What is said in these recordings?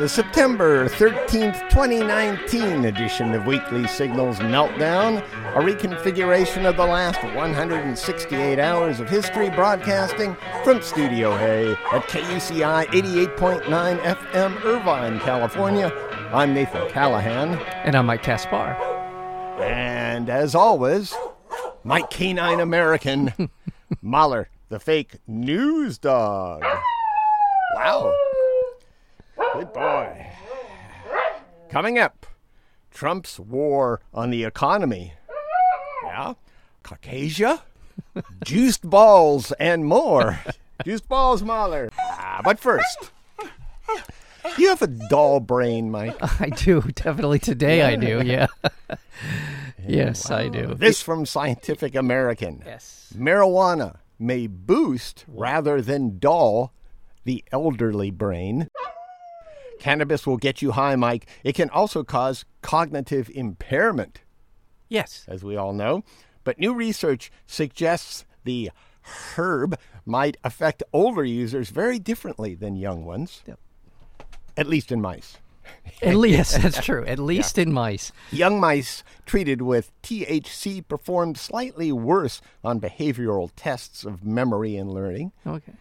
the September 13th, 2019 edition of Weekly Signals Meltdown, a reconfiguration of the last 168 hours of history broadcasting from Studio A at KUCI 88.9 FM, Irvine, California. I'm Nathan Callahan. And I'm Mike Kaspar. And as always, my canine American, Mahler, the fake news dog. Wow. Good boy. Coming up, Trump's war on the economy. Yeah. Caucasia, juiced balls, and more. juiced balls, Mahler. Ah, but first, you have a dull brain, Mike. I do. Definitely today I do. Yeah. yes, I do. This from Scientific American. Yes. Marijuana may boost rather than dull the elderly brain. Cannabis will get you high, Mike. It can also cause cognitive impairment, Yes. as we all know. But new research suggests the herb might affect older users very differently than young ones, Yep. at least in mice. At least that's true. At least in mice. Young mice treated with THC performed slightly worse on behavioral tests of memory and learning. Okay.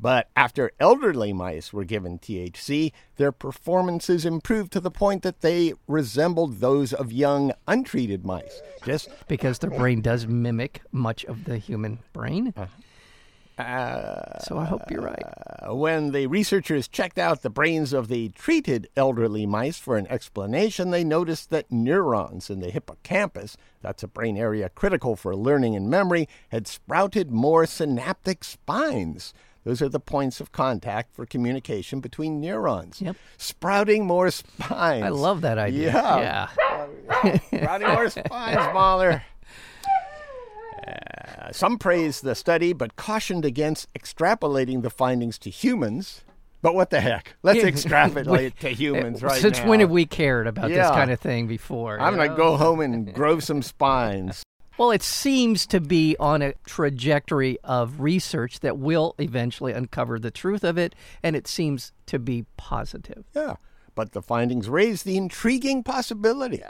But after elderly mice were given THC, their performances improved to the point that they resembled those of young, untreated mice. Just Because their brain does mimic much of the human brain. so I hope you're right. uh, when the researchers checked out the brains of the treated elderly mice for an explanation, they noticed that neurons in the hippocampus, that's a brain area critical for learning and memory, had sprouted more synaptic spines. Those are the points of contact for communication between neurons. Yep. Sprouting more spines. I love that idea. Yeah. Yeah. Sprouting more spines, Mahler. Uh, some praised the study, but cautioned against extrapolating the findings to humans. But what the heck? Let's extrapolate to humans right Since now. when have we cared about this kind of thing before? I'm going to go home and grow some spines. Well, it seems to be on a trajectory of research that will eventually uncover the truth of it, and it seems to be positive. Yeah. But the findings raise the intriguing possibility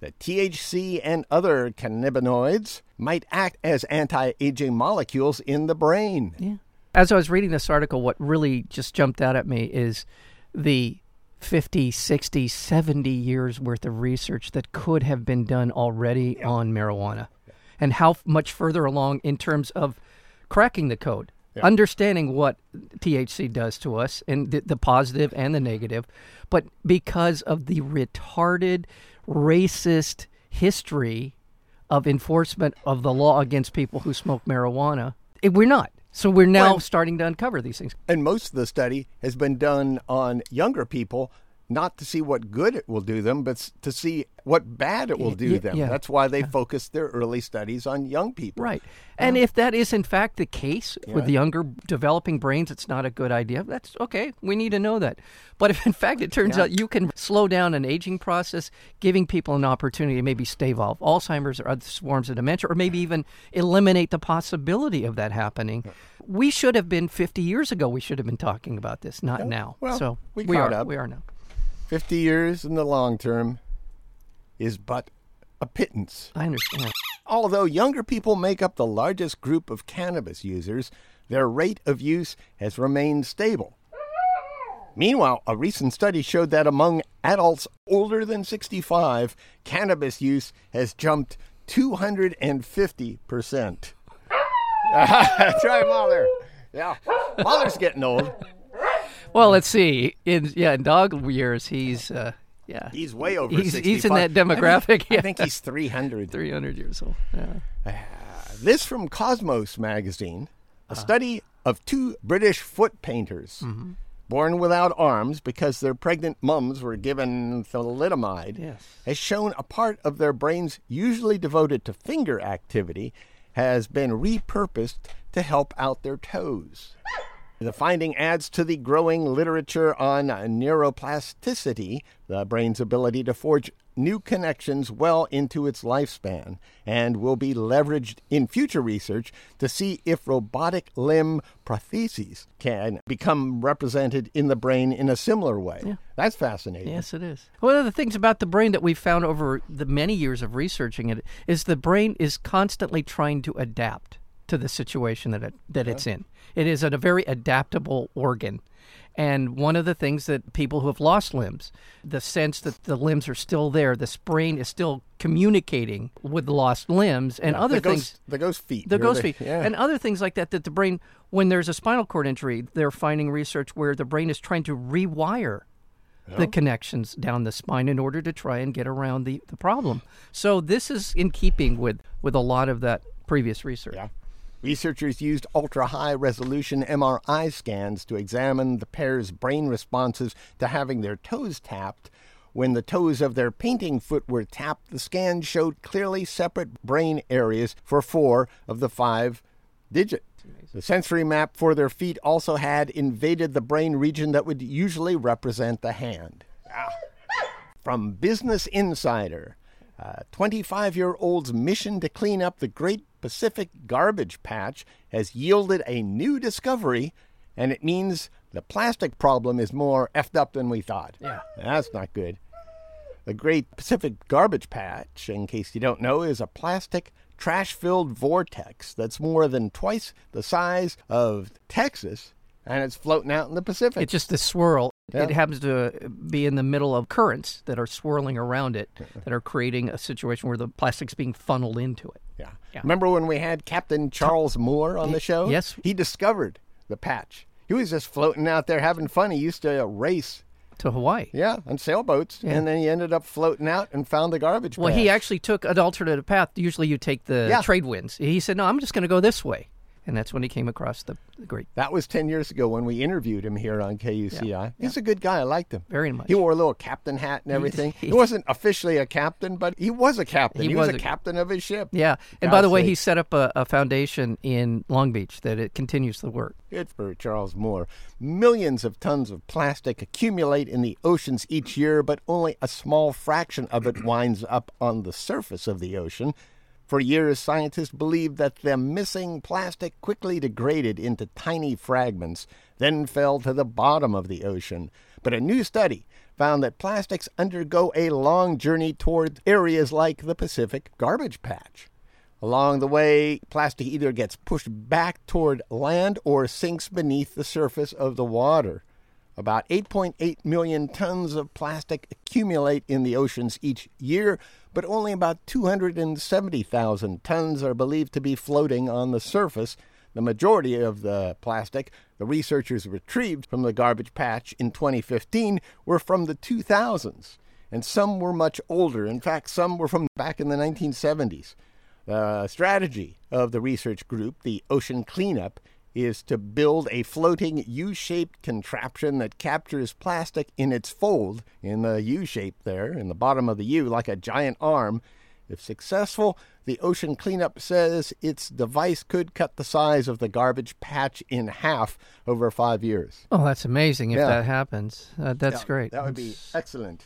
that THC and other cannabinoids might act as anti aging molecules in the brain. Yeah. As I was reading this article, what really just jumped out at me is the 50, 60, 70 years worth of research that could have been done already on marijuana and how much further along in terms of cracking the code, understanding what THC does to us and the, the positive and the negative, but because of the retarded, racist history of enforcement of the law against people who smoke marijuana, it, we're not. So we're now Well- starting to uncover these things. And most of the study has been done on younger people, not to see what good it will do them, but to see what bad it will do yeah, them. yeah, That's why they focused their early studies on young people. Right. And if that is in fact the case with the younger developing brains, it's not a good idea. That's okay. We need to know that. But if in fact it turns out you can slow down an aging process, giving people an opportunity to maybe stave off Alzheimer's or other forms of dementia, or maybe even eliminate the possibility of that happening, we should have been 50 years ago. We should have been talking about this, not now. well, so we we are. up. We are now. 50 years in the long term is but a pittance. I understand. Although younger people make up the largest group of cannabis users, their rate of use has remained stable. Meanwhile, a recent study showed that among adults older than 65, cannabis use has jumped 250%. That's right, Mahler. Yeah. Mahler's getting old. Well, let's see. In yeah, in dog years, he's uh, yeah, He's way over He's- 65. he's in that demographic, I yeah. think he's 300. 300 years old. Yeah. Uh, this from Cosmos magazine, a uh-huh. study of two British foot painters mm-hmm. born without arms because their pregnant mums were given thalidomide Yes. has shown a part of their brains usually devoted to finger activity has been repurposed to help out their toes. The finding adds to the growing literature on neuroplasticity, the brain's ability to forge new connections well into its lifespan and will be leveraged in future research to see if robotic limb prostheses can become represented in the brain in a similar way. Yeah. That's fascinating. Yes, it is. One of the things about the brain that we've found over the many years of researching it is the brain is constantly trying to adapt to the situation that it, that it's in. It is a very adaptable organ. And one of the things that people who have lost limbs, the sense that the limbs are still there, the brain is still communicating with lost limbs and other the ghost, things. The ghost feet. The ghost feet Yeah. and other things like that. That the brain, when there's a spinal cord injury, they're finding research where the brain is trying to rewire the connections down the spine in order to try and get around the, the problem. So this is in keeping with with a lot of that previous research. Yeah. Researchers used ultra high resolution MRI scans to examine the pair's brain responses to having their toes tapped. When the toes of their painting foot were tapped, the scan showed clearly separate brain areas for four of the five digits. The sensory map for their feet also had invaded the brain region that would usually represent the hand. Ah. From Business Insider, uh, a 25 year old's mission to clean up the Great Pacific Garbage Patch has yielded a new discovery, and it means the plastic problem is more effed up than we thought. Yeah. That's not good. The Great Pacific Garbage Patch, in case you don't know, is a plastic trash filled vortex that's more than twice the size of Texas, and it's floating out in the Pacific. It's just a swirl. Yeah. It happens to be in the middle of currents that are swirling around it that are creating a situation where the plastic's being funneled into it. Yeah. Yeah. Remember when we had Captain Charles Moore on the show? yes. He discovered the patch. He was just floating out there having fun. He used to race, To Hawaii. yeah, on sailboats, and then he ended up floating out and found the garbage Well, patch. he actually took an alternative path. Usually you take the Yeah. trade winds. He said, no, I'm just going to go this way. And that's when he came across the, the great, that was 10 years ago when we interviewed him here on KUCI. He's a good guy. I liked him. very much. He wore a little captain hat and everything. he- wasn't officially a captain, but he was a captain. He He, was, was a captain of his ship. Yeah. And by the way, he set up a, a foundation in Long Beach that it continues the work. Good for Charles Moore. Millions of tons of plastic accumulate in the oceans each year, but only a small fraction of it winds up on the surface of the ocean. For years, scientists believed that the missing plastic quickly degraded into tiny fragments, then fell to the bottom of the ocean. But a new study found that plastics undergo a long journey toward areas like the Pacific garbage patch. Along the way, plastic either gets pushed back toward land or sinks beneath the surface of the water. About 8.8 million tons of plastic accumulate in the oceans each year, but only about 270,000 tons are believed to be floating on the surface. The majority of the plastic the researchers retrieved from the garbage patch in 2015 were from the 2000s, and some were much older. In fact, some were from back in the 1970s. The strategy of the research group, the Ocean Cleanup, is to build a floating U shaped contraption that captures plastic in its fold, in the U shape there, in the bottom of the U, like a giant arm. If successful, the Ocean Cleanup says its device could cut the size of the garbage patch in half over five years. Oh, that's amazing if Yeah. that happens. Uh, that's Yeah, great. That would be excellent.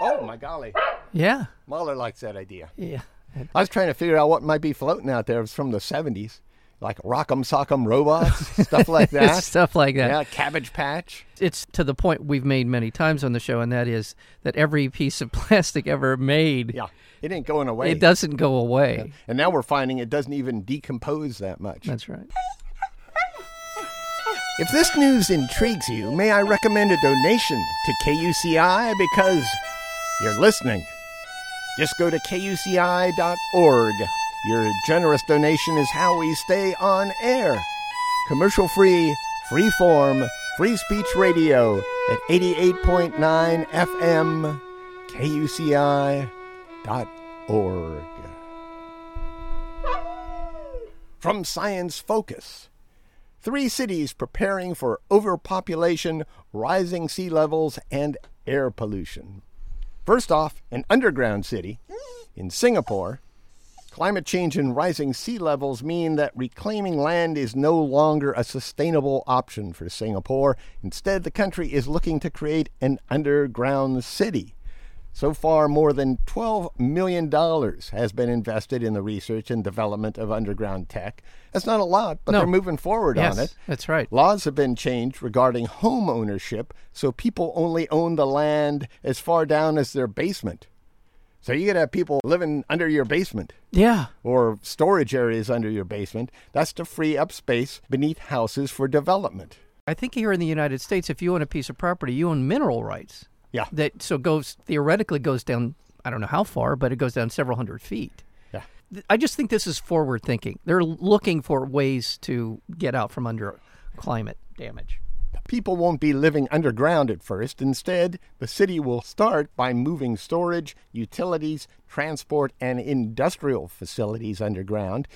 Oh, my golly. Yeah. Mahler likes that idea. Yeah. I was trying to figure out what might be floating out there. It was from the 70s, like Rock'em Sock'em robots, stuff like that. Stuff like that. Yeah, Cabbage Patch. It's to the point we've made many times on the show, and that is that every piece of plastic ever made, Yeah, it ain't going away. it doesn't go away. And now we're finding it doesn't even decompose that much. That's right. If this news intrigues you, may I recommend a donation to KUCI because you're listening. Just go to kuci.org. Your generous donation is how we stay on air. Commercial free, free form, free speech radio at 88.9 FM, kuci.org. From Science Focus. Three cities preparing for overpopulation, rising sea levels, and air pollution. First off, an underground city in Singapore. Climate change and rising sea levels mean that reclaiming land is no longer a sustainable option for Singapore. Instead, the country is looking to create an underground city. So far, more than $12 million has been invested in the research and development of underground tech. That's not a lot, but No. they're moving forward yes, on it. that's right. Laws have been changed regarding home ownership, so people only own the land as far down as their basement. So you could have people living under your basement Yeah, or storage areas under your basement. That's to free up space beneath houses for development. I think here in the United States, if you own a piece of property, you own mineral rights. Yeah. That so goes theoretically goes down. I don't know how far, but it goes down several hundred feet. Yeah. I just think this is forward thinking. They're looking for ways to get out from under climate damage. People won't be living underground at first. Instead, the city will start by moving storage, utilities, transport, and industrial facilities underground.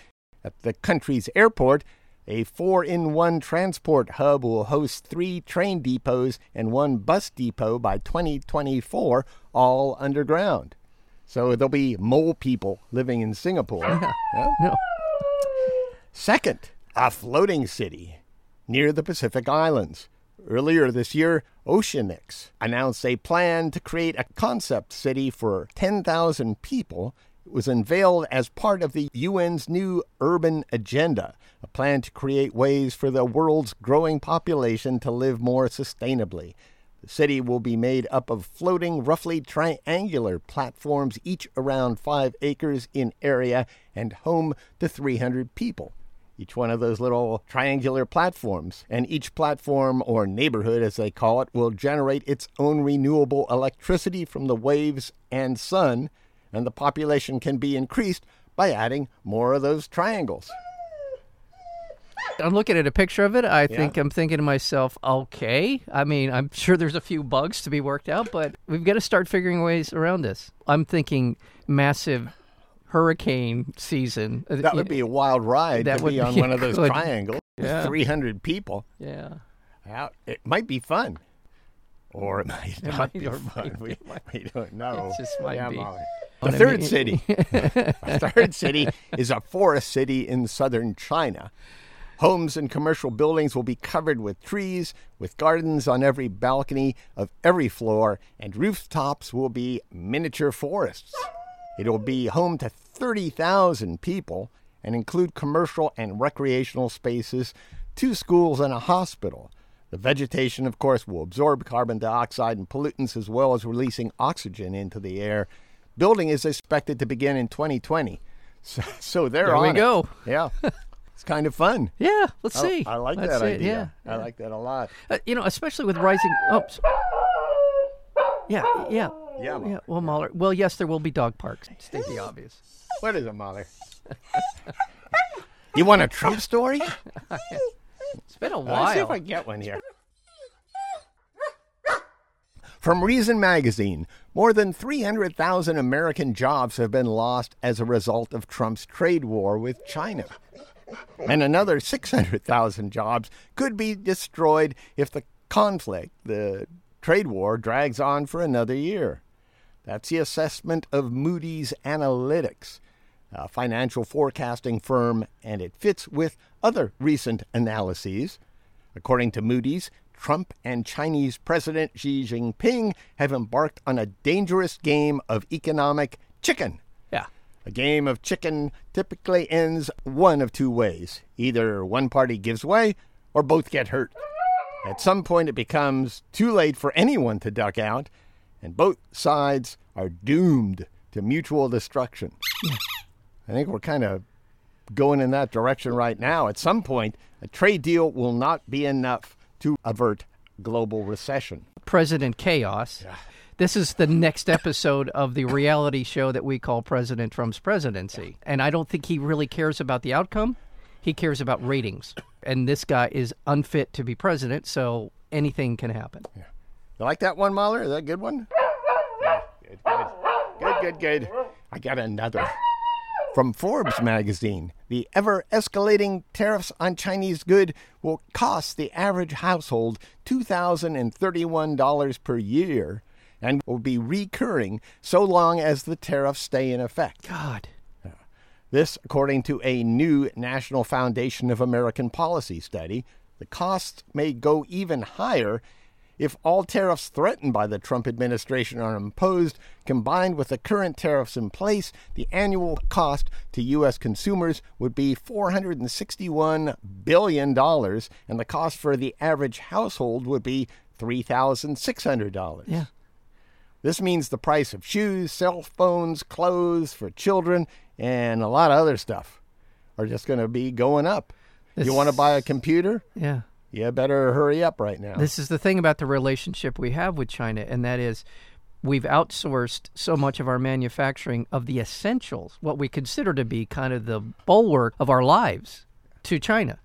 At the country's airport, a four in one transport hub will host three train depots and one bus depot by 2024, all underground. So there'll be mole people living in Singapore. Yeah. No. Second, a floating city near the Pacific Islands. Earlier this year, Oceanix announced a plan to create a concept city for 10,000 people. It was unveiled as part of the UN's new urban agenda, a plan to create ways for the world's growing population to live more sustainably. The city will be made up of floating, roughly triangular platforms, each around five acres in area and home to 300 people. Each one of those little triangular platforms, and each platform, or neighborhood as they call it, will generate its own renewable electricity from the waves and sun, and the population can be increased by adding more of those triangles. I'm looking at a picture of it. I think I'm thinking to myself, okay. I mean, I'm sure there's a few bugs to be worked out, but we've got to start figuring ways around this. I'm thinking massive hurricane season. Uh, That would be a wild ride That to would be on be one of those good. triangles. Yeah. 300 people. Yeah. Yeah, it might be fun. Or it might not might- be fun. we, might- we don't know. It just might Yeah, be. Molly. The third city. the third city is a forest city in southern China. Homes and commercial buildings will be covered with trees, with gardens on every balcony of every floor, and rooftops will be miniature forests. It will be home to 30,000 people and include commercial and recreational spaces, two schools, and a hospital. The vegetation, of course, will absorb carbon dioxide and pollutants as well as releasing oxygen into the air. Building is expected to begin in 2020. So, so they're There we it. go. Yeah. It's kind of fun. Yeah. Let's I- see. I like Let's that idea. Yeah. I like that a lot. Uh, you know, especially with rising. Oops. Yeah. Yeah. Yeah, Mahler. Yeah. Well, Mahler. Well, yes, there will be dog parks. State the obvious. What is it, Mahler? you want a Trump story? It's been a while. Let's see if I can get one here. From Reason Magazine, more than 300,000 American jobs have been lost as a result of Trump's trade war with China. And another 600,000 jobs could be destroyed if the conflict, the trade war, drags on for another year. That's the assessment of Moody's Analytics, a financial forecasting firm, and it fits with other recent analyses. According to Moody's, Trump and Chinese President Xi Jinping have embarked on a dangerous game of economic chicken. Yeah. A game of chicken typically ends one of two ways either one party gives way or both get hurt. At some point, it becomes too late for anyone to duck out, and both sides are doomed to mutual destruction. I think we're kind of going in that direction right now. At some point, a trade deal will not be enough to avert global recession. President Chaos. This is the next episode of the reality show that we call President Trump's presidency. And I don't think he really cares about the outcome. He cares about ratings. And this guy is unfit to be president, so anything can happen. You like that one, Mahler? Is that a good one? Good, good. Good, good, good. I got another. From Forbes magazine, the ever escalating tariffs on Chinese goods will cost the average household $2,031 per year and will be recurring so long as the tariffs stay in effect. God. This, according to a new National Foundation of American Policy study, the costs may go even higher If all tariffs threatened by the Trump administration are imposed, combined with the current tariffs in place, the annual cost to U.S. consumers would be $461 billion, and the cost for the average household would be $3,600. Yeah. This means the price of shoes, cell phones, clothes for children, and a lot of other stuff are just going to be going up. This- You want to buy a computer? Yeah. You better hurry up right now. This is the thing about the relationship we have with China, and that is we've outsourced so much of our manufacturing of the essentials, what we consider to be kind of the bulwark of our lives, to China.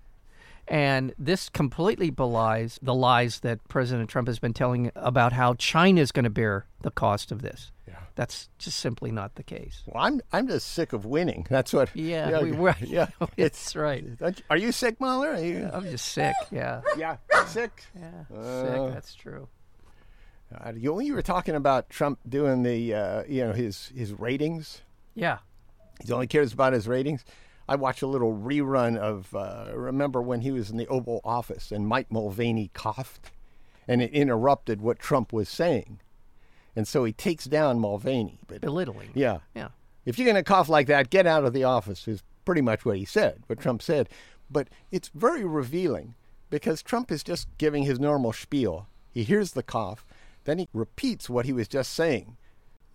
And this completely belies the lies that President Trump has been telling about how China is going to bear the cost of this. Yeah. That's just simply not the case. well, I'm I'm just sick of winning. That's what. Yeah, we, we're, yeah. it's right. Are you sick, Mahler? Are you, I'm just sick. Yeah, yeah, sick. yeah, Uh. sick. That's true. Uh, you, you were talking about Trump doing the, uh, you know, his his ratings. Yeah, He only cares about his ratings. I watched a little rerun of uh, remember when he was in the Oval Office and Mike Mulvaney coughed, and it interrupted what Trump was saying, and so he takes down Mulvaney. But belittling. yeah, yeah. if you're going to cough like that, get out of the office is pretty much what he said, what Trump said. But it's very revealing because Trump is just giving his normal spiel. He hears the cough, then he repeats what he was just saying.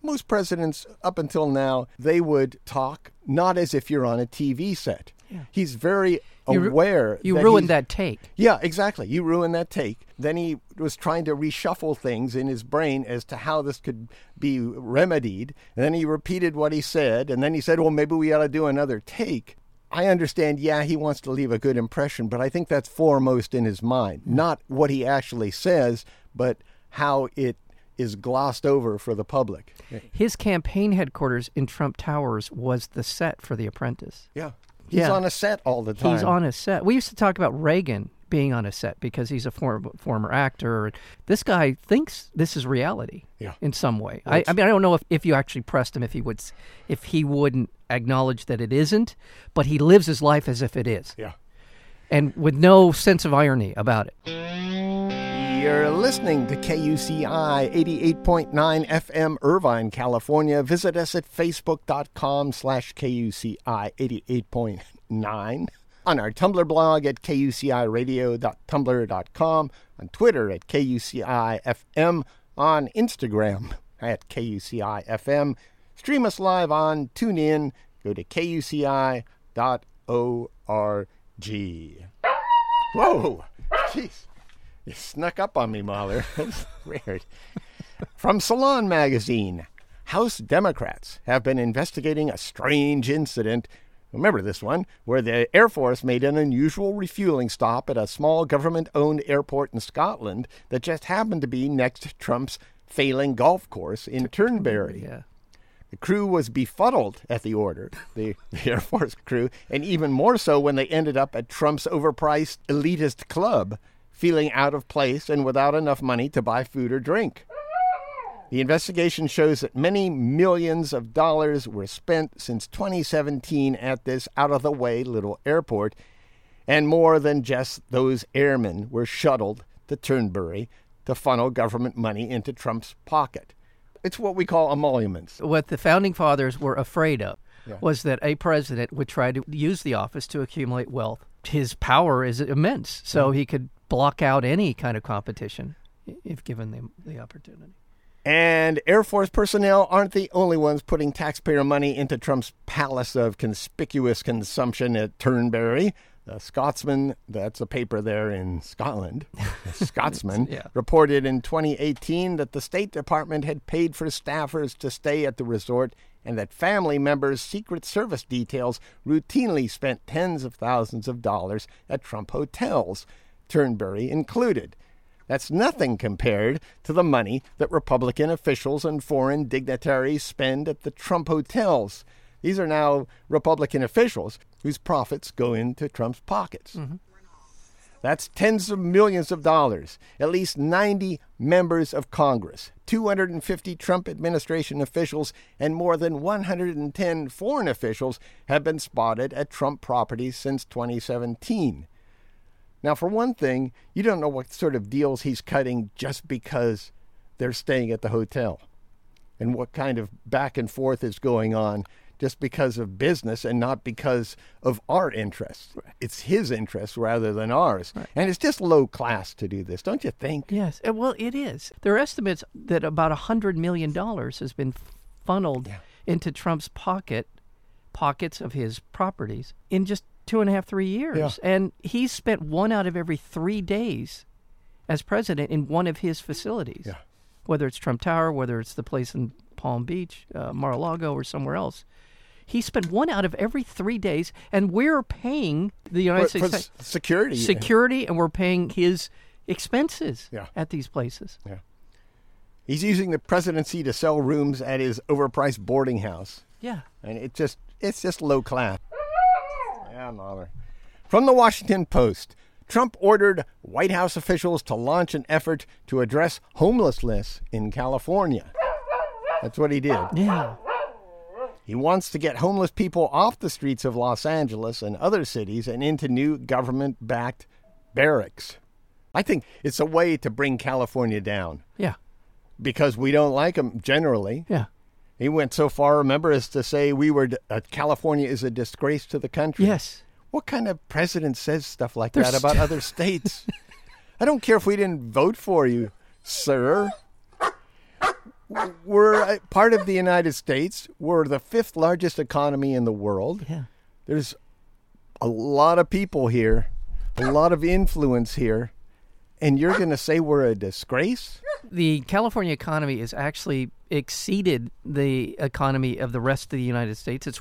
Most presidents, up until now, they would talk not as if you're on a TV set. He's very You ru- aware. You that ruined that take. yeah, exactly. You ruined that take. Then he was trying to reshuffle things in his brain as to how this could be remedied. And then he repeated what he said. And then he said, well, maybe we ought to do another take. I understand, yeah, he wants to leave a good impression, but I think that's foremost in his mind. Not what he actually says, but how it is glossed over for the public. His campaign headquarters in Trump Towers was the set for The Apprentice. Yeah. He's Yeah. on a set all the time. He's on a set. We used to talk about Reagan being on a set because he's a former former actor. This guy thinks this is reality. Yeah. In some way, I, I mean, I don't know if, if you actually pressed him if he would, if he wouldn't acknowledge that it isn't, but he lives his life as if it is, Yeah. and with no sense of irony about it. You're listening to KUCI 88.9 FM, Irvine, California. Visit us at facebook.com slash KUCI 88.9. On our Tumblr blog at kuciradio.tumblr.com. On Twitter at KUCI-FM. On Instagram at KUCI-FM. Stream us live on TuneIn. Go to kuci.org. Whoa! Jeez. You snuck up on me, Mahler. That's weird. From Salon Magazine House Democrats have been investigating a strange incident. Remember this one, where the Air Force made an unusual refueling stop at a small government owned airport in Scotland that just happened to be next to Trump's failing golf course in Turnberry. Yeah. The crew was befuddled at the order, the, the Air Force crew, and even more so when they ended up at Trump's overpriced elitist club, feeling out of place and without enough money to buy food or drink. The investigation shows that many millions of dollars were spent since 2017 at this out of the way little airport, and more than just those airmen were shuttled to Turnberry to funnel government money into Trump's pocket. It's what we call emoluments. What the founding fathers were afraid of Yeah. was that a president would try to use the office to accumulate wealth. His power is immense, so he could block out any kind of competition if given the, the opportunity. And Air Force personnel aren't the only ones putting taxpayer money into Trump's palace of conspicuous consumption at Turnberry. The Scotsman, that's a paper there in Scotland, the Scotsman, Yeah. reported in 2018 that the State Department had paid for staffers to stay at the resort and that family members' Secret Service details routinely spent tens of thousands of dollars at Trump hotels, Turnberry included. That's nothing compared to the money that Republican officials and foreign dignitaries spend at the Trump hotels. These are now Republican officials whose profits go into Trump's pockets. Mm-hmm. That's tens of millions of dollars. At least 90 members of Congress, 250 Trump administration officials, and more than 110 foreign officials have been spotted at Trump properties since 2017. Now, for one thing, you don't know what sort of deals he's cutting just because they're staying at the hotel and what kind of back and forth is going on just because of business and not because of our interests. It's his interests rather than ours. And it's just low class to do this, don't you think? Yes. Uh, Well, it is. There are estimates that about $100 million has been funneled into Trump's pocket, pockets of his properties in just two and a half, three years. Yeah. And he's spent one out of every three days as president in one of his facilities. Yeah. Whether it's Trump Tower, whether it's the place in Palm Beach, uh, Mar-a-Lago, or somewhere else. He spent one out of every three days, and we're paying the United For, for States s- security. security, and we're paying his expenses Yeah. at these places. Yeah. He's using the presidency to sell rooms at his overpriced boarding house. Yeah. and it just it's just low class. Mother. From the Washington Post, Trump ordered White House officials to launch an effort to address homelessness in California. That's what he did. Yeah. He wants to get homeless people off the streets of Los Angeles and other cities and into new government-backed barracks. I think it's a way to bring California down Yeah. because we don't like them generally. Yeah. He went so far, remember, as to say we were uh, California is a disgrace to the country. Yes. What kind of president says stuff like They're that about st- other states? I don't care if we didn't vote for you, sir. We're part of the United States. We're the fifth largest economy in the world. Yeah. There's a lot of people here, a lot of influence here, and you're going to say we're a disgrace? The California economy is actually exceeded the economy of the rest of the United States. It's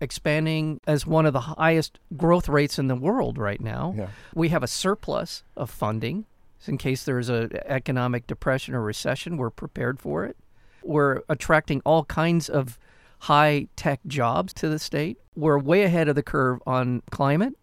expanding as one of the highest growth rates in the world right now. Yeah. We have a surplus of funding. So in case there's a economic depression or recession, we're prepared for it. We're attracting all kinds of high tech jobs to the state. We're way ahead of the curve on climate.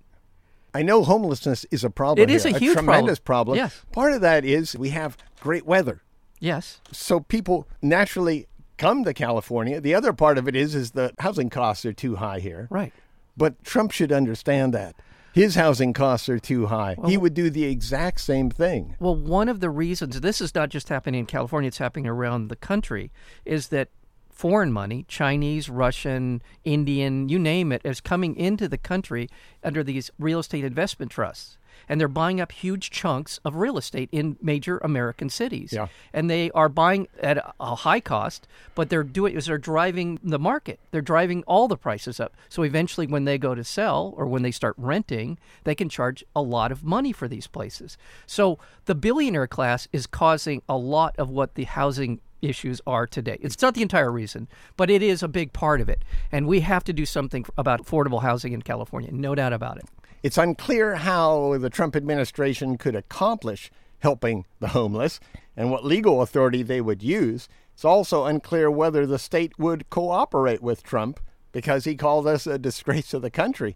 I know homelessness is a problem. It is here, a huge tremendous problem. Yes. Part of that is we have great weather, Yes. so people naturally come to California. The other part of it is is the housing costs are too high here. Right. But Trump should understand that his housing costs are too high. he would do the exact same thing. Well, one of the reasons this is not just happening in California, it's happening around the country, is that foreign money, Chinese, Russian, Indian, you name it, is coming into the country under these real estate investment trusts. And they're buying up huge chunks of real estate in major American cities. Yeah. And they are buying at a- high cost, but they're doing is they're driving the market. They're driving all the prices up. So eventually when they go to sell or when they start renting, they can charge a lot of money for these places. So the billionaire class is causing a lot of what the housing issues are today. It's not the entire reason, but it is a big part of it. And we have to do something about affordable housing in California, no doubt about it. It's unclear how the Trump administration could accomplish helping the homeless and what legal authority they would use. It's also unclear whether the state would cooperate with Trump because he called us a disgrace to the country.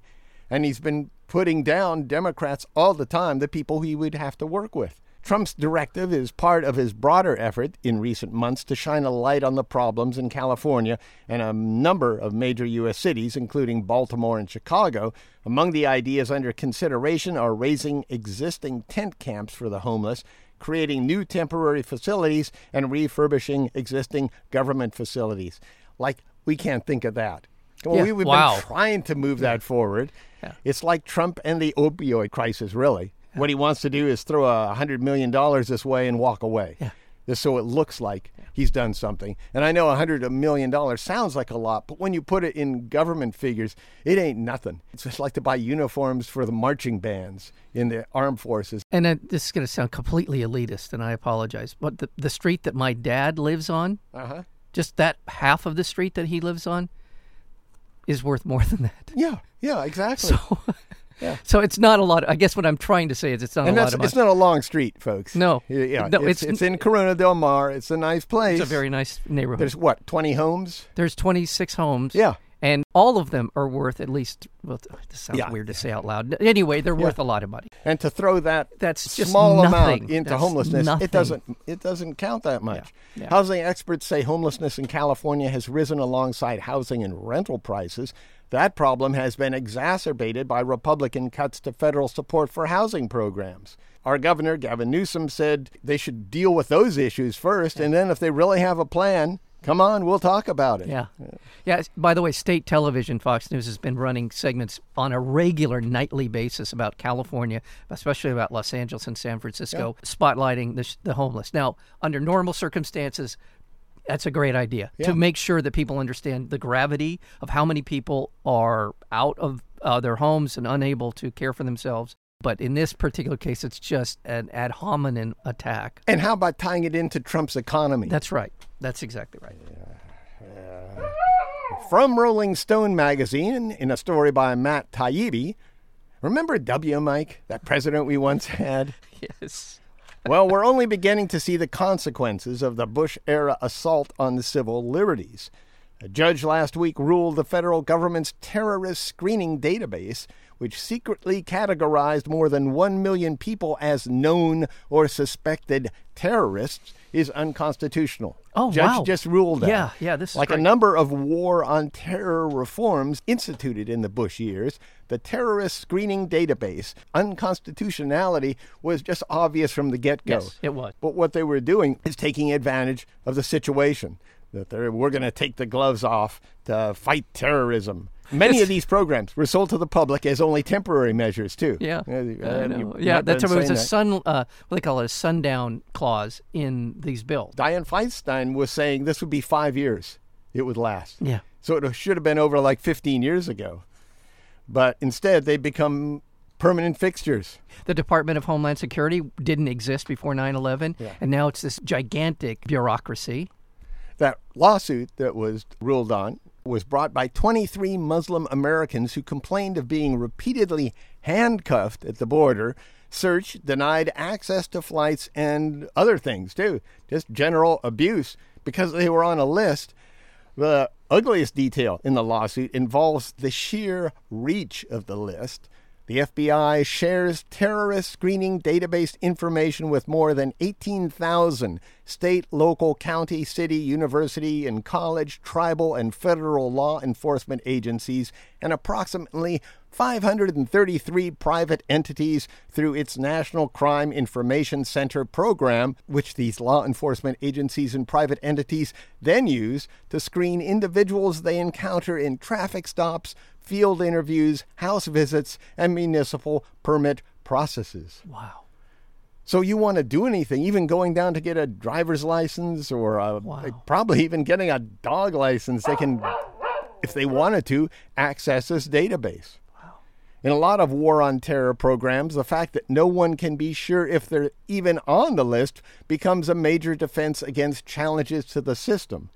And he's been putting down Democrats all the time, the people he would have to work with. Trump's directive is part of his broader effort in recent months to shine a light on the problems in California and a number of major U.S. cities, including Baltimore and Chicago. Among the ideas under consideration are razing existing tent camps for the homeless, creating new temporary facilities, and refurbishing existing government facilities. Like, we can't think of that. Well, Yeah, we, we've wow. been trying to move that forward. It's like Trump and the opioid crisis, really. What he wants to do is throw a $100 million this way and walk away. Yeah. Just so it looks like he's done something. And I know a $100 million sounds like a lot, but when you put it in government figures, it ain't nothing. It's just like to buy uniforms for the marching bands in the armed forces. And uh, this is going to sound completely elitist, and I apologize. But the, the street that my dad lives on, Uh huh. just that half of the street that he lives on, is worth more than that. Yeah, yeah, exactly. So, so it's not a lot. I guess what I'm trying to say is it's not and a lot of money. it's not a long street, folks. No. Yeah, No, it's, it's- it's in Corona del Mar. It's a nice place. It's a very nice neighborhood. There's what, 20 homes? There's 26 homes. Yeah. And all of them are worth at least, well, this sounds Yeah. weird to say out loud. Anyway, they're worth a lot of money. And to throw that That's just small amount into That's homelessness, nothing. it doesn't it doesn't count that much. Yeah. Housing experts say homelessness in California has risen alongside housing and rental prices. That problem has been exacerbated by Republican cuts to federal support for housing programs. Our governor, Gavin Newsom, said they should deal with those issues first, and then if they really have a plan, come on, we'll talk about it. Yeah. Yeah. By the way, state television, Fox News, has been running segments on a regular nightly basis about California, especially about Los Angeles and San Francisco, spotlighting the, the homeless. Now, under normal circumstances, that's a great idea Yeah. to make sure that people understand the gravity of how many people are out of uh, their homes and unable to care for themselves. But in this particular case, it's just an ad hominem attack. And how about tying it into Trump's economy? That's right. That's exactly right. From Rolling Stone magazine, in a story by Matt Taibbi, remember W. Mike, that president we once had? Yes. Well, we're only beginning to see the consequences of the Bush era assault on the civil liberties. A judge last week ruled the federal government's terrorist screening database, which secretly categorized more than 1 million people as known or suspected terrorists, is unconstitutional. Oh, judge wow. just ruled that. Yeah, yeah, this is like a number of war on terror reforms instituted in the Bush years, the terrorist screening database unconstitutionality was just obvious from the get-go. Yes, it was. But what they were doing is taking advantage of the situation. That they're, we're going to take the gloves off to fight terrorism. Many of these programs were sold to the public as only temporary measures too. Yeah, Uh, you- yeah. that's been there was a that. sun. Uh, what they call it, a sundown clause in these bills. Dianne Feinstein was saying this would be five years. It would last. Yeah. So it should have been over like 15 years ago. But instead, they become permanent fixtures. The Department of Homeland Security didn't exist before 9/11, Yeah. and now it's this gigantic bureaucracy. That lawsuit that was ruled on was brought by 23 Muslim Americans who complained of being repeatedly handcuffed at the border, searched, denied access to flights, and other things too. Just general abuse because they were on a list. The ugliest detail in the lawsuit involves the sheer reach of the list. The FBI shares terrorist screening database information with more than 18,000 state, local, county, city, university, and college, tribal, and federal law enforcement agencies, and approximately 533 private entities through its National Crime Information Center program, which these law enforcement agencies and private entities then use to screen individuals they encounter in traffic stops, field interviews, house visits, and municipal permit processes. Wow. So you want to do anything, even going down to get a driver's license or a, Wow. probably even getting a dog license, they can, if they wanted to, access this database. Wow. In a lot of war on terror programs, the fact that no one can be sure if they're even on the list becomes a major defense against challenges to the system.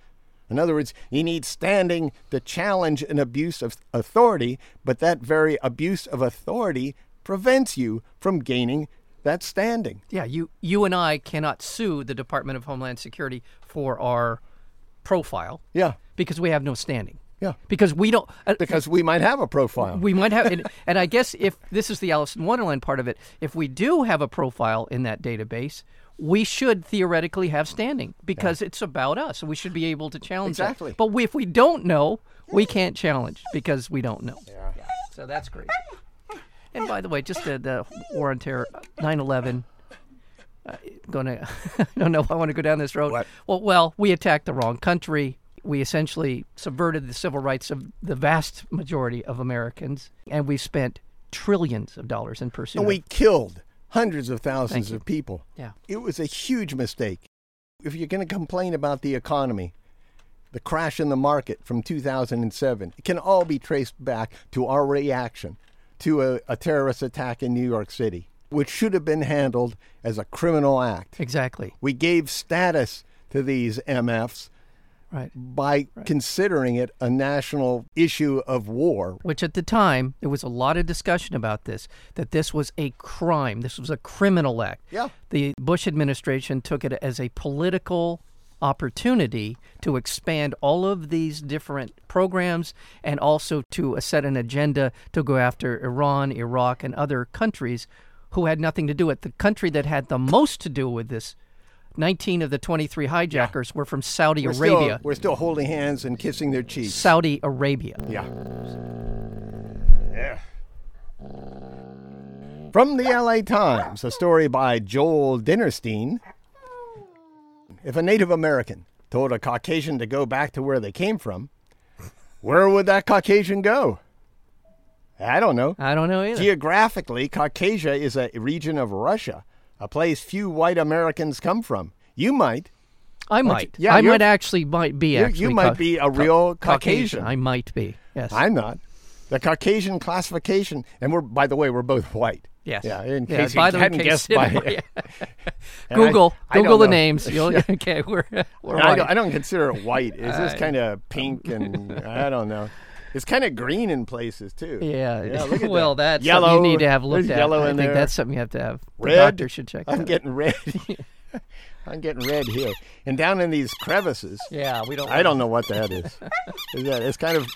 In other words, you need standing to challenge an abuse of authority, but that very abuse of authority prevents you from gaining that standing. Yeah, you you and I cannot sue the Department of Homeland Security for our profile Yeah, because we have no standing. yeah. Because we don't. Uh, Because we might have a profile. we might have, and, and I guess if this is the Alice in Wonderland part of it, if we do have a profile in that database, we should theoretically have standing because it's about us. We should be able to challenge that. Exactly. But we, if we don't know, we can't challenge because we don't know. Yeah. So that's great. And by the way, just the, the war on terror, 9/11. Uh, gonna, I don't know if I want to go down this road. What? Well, well, we attacked the wrong country. We essentially subverted the civil rights of the vast majority of Americans, and we spent trillions of dollars in pursuit. and of- we killed hundreds of thousands of people. yeah, It was a huge mistake. If you're going to complain about the economy, the crash in the market from 2007, it can all be traced back to our reaction to a, a terrorist attack in New York City, which should have been handled as a criminal act. exactly. We gave status to these MFs Right. by considering it a national issue of war. Which at the time there was a lot of discussion about this. That this was a crime. This was a criminal act. Yeah. The Bush administration took it as a political opportunity to expand all of these different programs and also to uh, set an agenda to go after Iran, Iraq, and other countries who had nothing to do with it. The country that had the most to do with this 19 of the 23 hijackers were from Saudi We're Arabia. Still, we're still holding hands and kissing their cheeks. Saudi Arabia. Yeah. Yeah. From the LA Times, a story by Joel Dinerstein. If a Native American told a Caucasian to go back to where they came from, where would that Caucasian go? I don't know. I don't know either. Geographically, Caucasia is a region of Russia, a place few white Americans come from. You might. I might. yeah, I might actually might be You, actually you might Cau- be a real Caucasian. I might be. Yes. I'm not. The Caucasian classification, and we're by the way, we're both white. Yes. Yeah. In yeah, case by you hadn't guessed by yeah. And I- Google I Google the know. names. You'll, okay, we're we're I, don't, I don't consider it white. It's just uh, I- kind of pink and I don't know. It's kind of green in places too. yeah. Yeah, look at well, that. that's Yellow. you need to have There's looked at. yellow I in think there. that's something you have to have. The Red. doctor should check. I'm that. getting red. I'm getting red here, and down in these crevices. Yeah, we don't. I don't know what that is. is that, it's kind of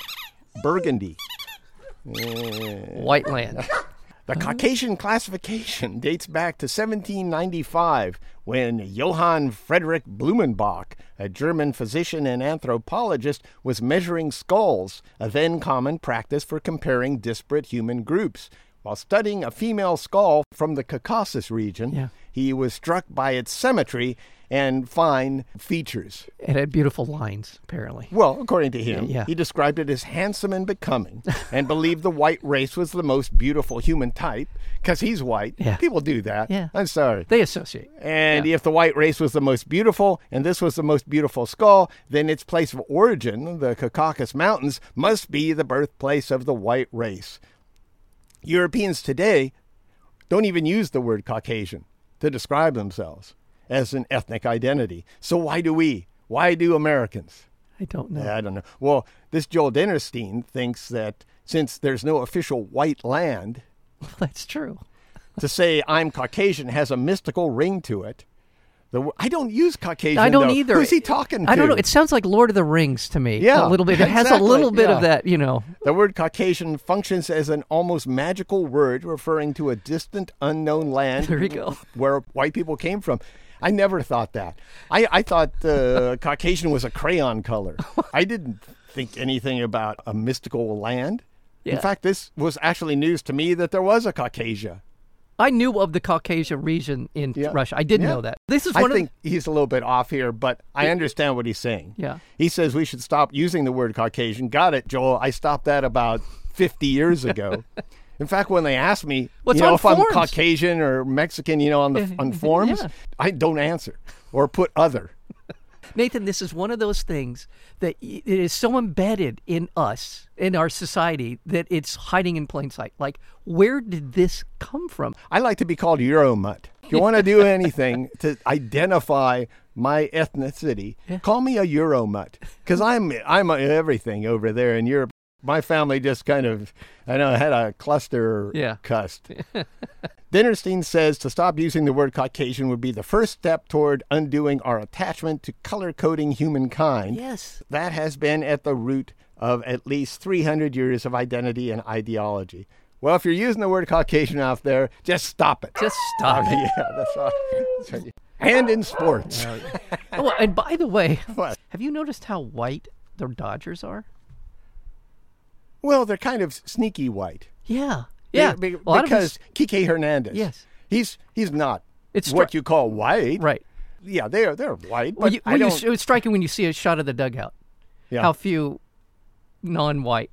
burgundy. White land. The Caucasian classification dates back to 1795 when Johann Friedrich Blumenbach, a German physician and anthropologist, was measuring skulls, a then common practice for comparing disparate human groups. While studying a female skull from the Caucasus region, Yeah. he was struck by its symmetry and fine features. It had beautiful lines, apparently. Well, according to him, Yeah. he described it as handsome and becoming and believed the white race was the most beautiful human type because he's white. Yeah. People do that. Yeah. I'm sorry. They associate. And if the white race was the most beautiful and this was the most beautiful skull, then its place of origin, the Caucasus Mountains, must be the birthplace of the white race. Europeans today don't even use the word Caucasian to describe themselves as an ethnic identity. So why do we? Why do Americans? I don't know. I don't know. Well, this Joel Dinerstein thinks that since there's no official white land, That's true. to say I'm Caucasian has a mystical ring to it. The, I don't use Caucasian. I don't though. either. Who's he talking to? I don't know. It sounds like Lord of the Rings to me. Yeah, a little bit. It has a little bit yeah. of that, you know. The word Caucasian functions as an almost magical word referring to a distant, unknown land There you go. where white people came from. I never thought that. I, I thought uh, Caucasian was a crayon color. I didn't think anything about a mystical land. Yeah. In fact, this was actually news to me that there was a Caucasia. I knew of the Caucasia region in Yeah. Russia. I didn't Yeah. know that. This is I one of think he's a little bit off here, but I understand what he's saying. Yeah. He says we should stop using the word Caucasian. Got it, Joel. I stopped that about 50 years ago. In fact, when they ask me, Well, you know, if I'm. Caucasian or Mexican, you know, on the on forms, Yeah. I don't answer or put other. Nathan, this is one of those things that it is so embedded in us, in our society, that it's hiding in plain sight. Like, where did this come from? I like to be called Euromut. If you want to do anything to identify my ethnicity, call me a Euromut because I'm I'm everything over there in Europe. My family just kind of, I know, had a cluster Yeah. cussed. Dinerstein says to stop using the word Caucasian would be the first step toward undoing our attachment to color coding humankind. Yes. That has been at the root of at least 300 years of identity and ideology. Well, if you're using the word Caucasian out there, just stop it. Just stop it. yeah, that's all. that's all. And in sports. Oh, and by the way, What? have you noticed how white the Dodgers are? Well, they're kind of sneaky white. Yeah. Yeah. Be- be- because us- Kike Hernandez. Yes. He's he's not It's what you call white. right. Yeah, they're they're white, but Well, you, you, don't. it was striking when you see a shot of the dugout. yeah. How few non-white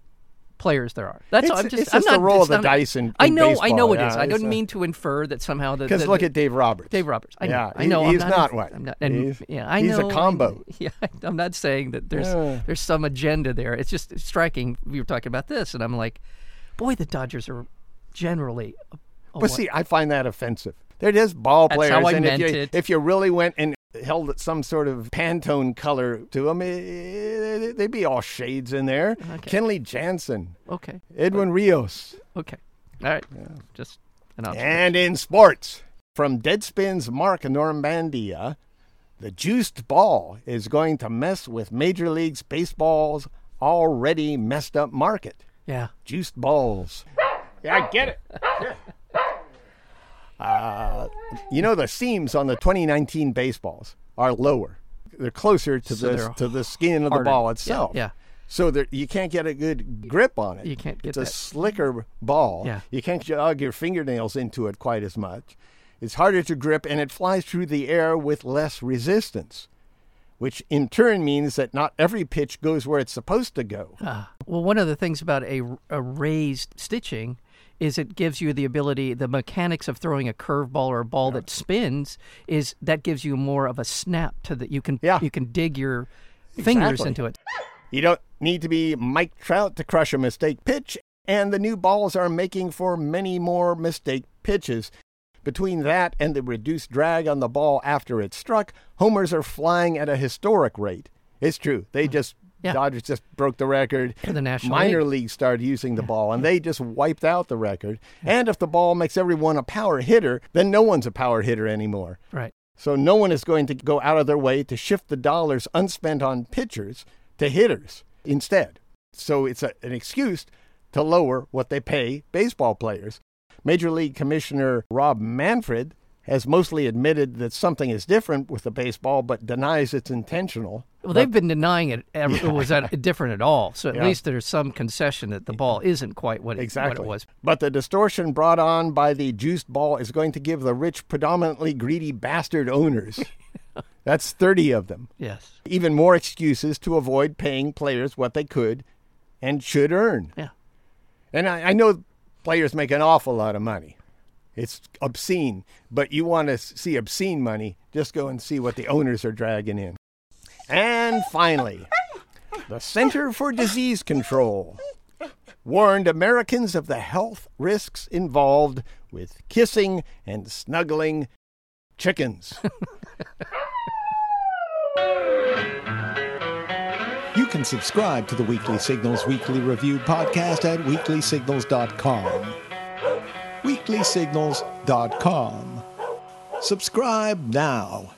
players there are. That's It's- I'm just. it's I'm just the not, roll of the not- dice in- I in know. I know it yeah, is. I don't a- mean to infer that somehow the. Because look at Dave Roberts. Dave Roberts. I know. Yeah, I know. he- I'm he's not, not. I'm not. And, He's- yeah, I he's a know. I- combo. yeah, I'm not saying that there's Yeah. there's some agenda there. It's just striking. We were talking about this, and I'm like, boy, the Dodgers are generally. A, a But white- see, I find that offensive. They're just ball That's players, how I and meant if you it. if you really went and held some sort of Pantone color to them, eh, they'd be all shades in there. Okay. Kenley Jansen, okay, Edwin Rios, okay, all right. Yeah. Just an observation. and in sports, from Deadspin's Marc Normandin The juiced ball is going to mess with Major League's baseball's already messed up market. Yeah. Juiced balls. Yeah, I get it. Uh, you know, the seams on the 2019 baseballs are lower. They're closer to So the to the skin of the ball itself. yeah. So that you can't get a good grip on it. You can't get It's a slicker ball. Yeah. You can't jog your fingernails into it quite as much. It's harder to grip, and it flies through the air with less resistance, which in turn means that not every pitch goes where it's supposed to go. Ah. Well, one of the things about a, a raised stitching is it gives you the ability, the mechanics of throwing a curveball or a ball that spins is that gives you more of a snap to that you can Yeah. you can dig your fingers Exactly. into it. You don't need to be Mike Trout to crush a mistake pitch, and the new balls are making for many more mistake pitches. Between that and the reduced drag on the ball after it struck, homers are flying at a historic rate. It's true. They hmm. just Yeah. Dodgers just broke the record. The National Minor League. leagues started using the ball, and they just wiped out the record. And if the ball makes everyone a power hitter, then no one's a power hitter anymore. Right. So no one is going to go out of their way to shift the dollars unspent on pitchers to hitters instead. So it's a, an excuse to lower what they pay baseball players. Major League Commissioner Rob Manfred has mostly admitted that something is different with the baseball, but denies it's intentional. Well, they've been denying it ever, it was that different at all. So at Yeah. least there's some concession that the ball isn't quite what it, Exactly. what it was. But the distortion brought on by the juiced ball is going to give the rich, predominantly greedy bastard owners. That's 30 of them. Yes. even more excuses to avoid paying players what they could and should earn. Yeah. And I, I know players make an awful lot of money. It's obscene, but you want to see obscene money, just go and see what the owners are dragging in. And finally, the Center for Disease Control warned Americans of the health risks involved with kissing and snuggling chickens. You can subscribe to the Weekly Signals Weekly Review podcast at weeklysignals.com. Weeklysignals.com. Subscribe now.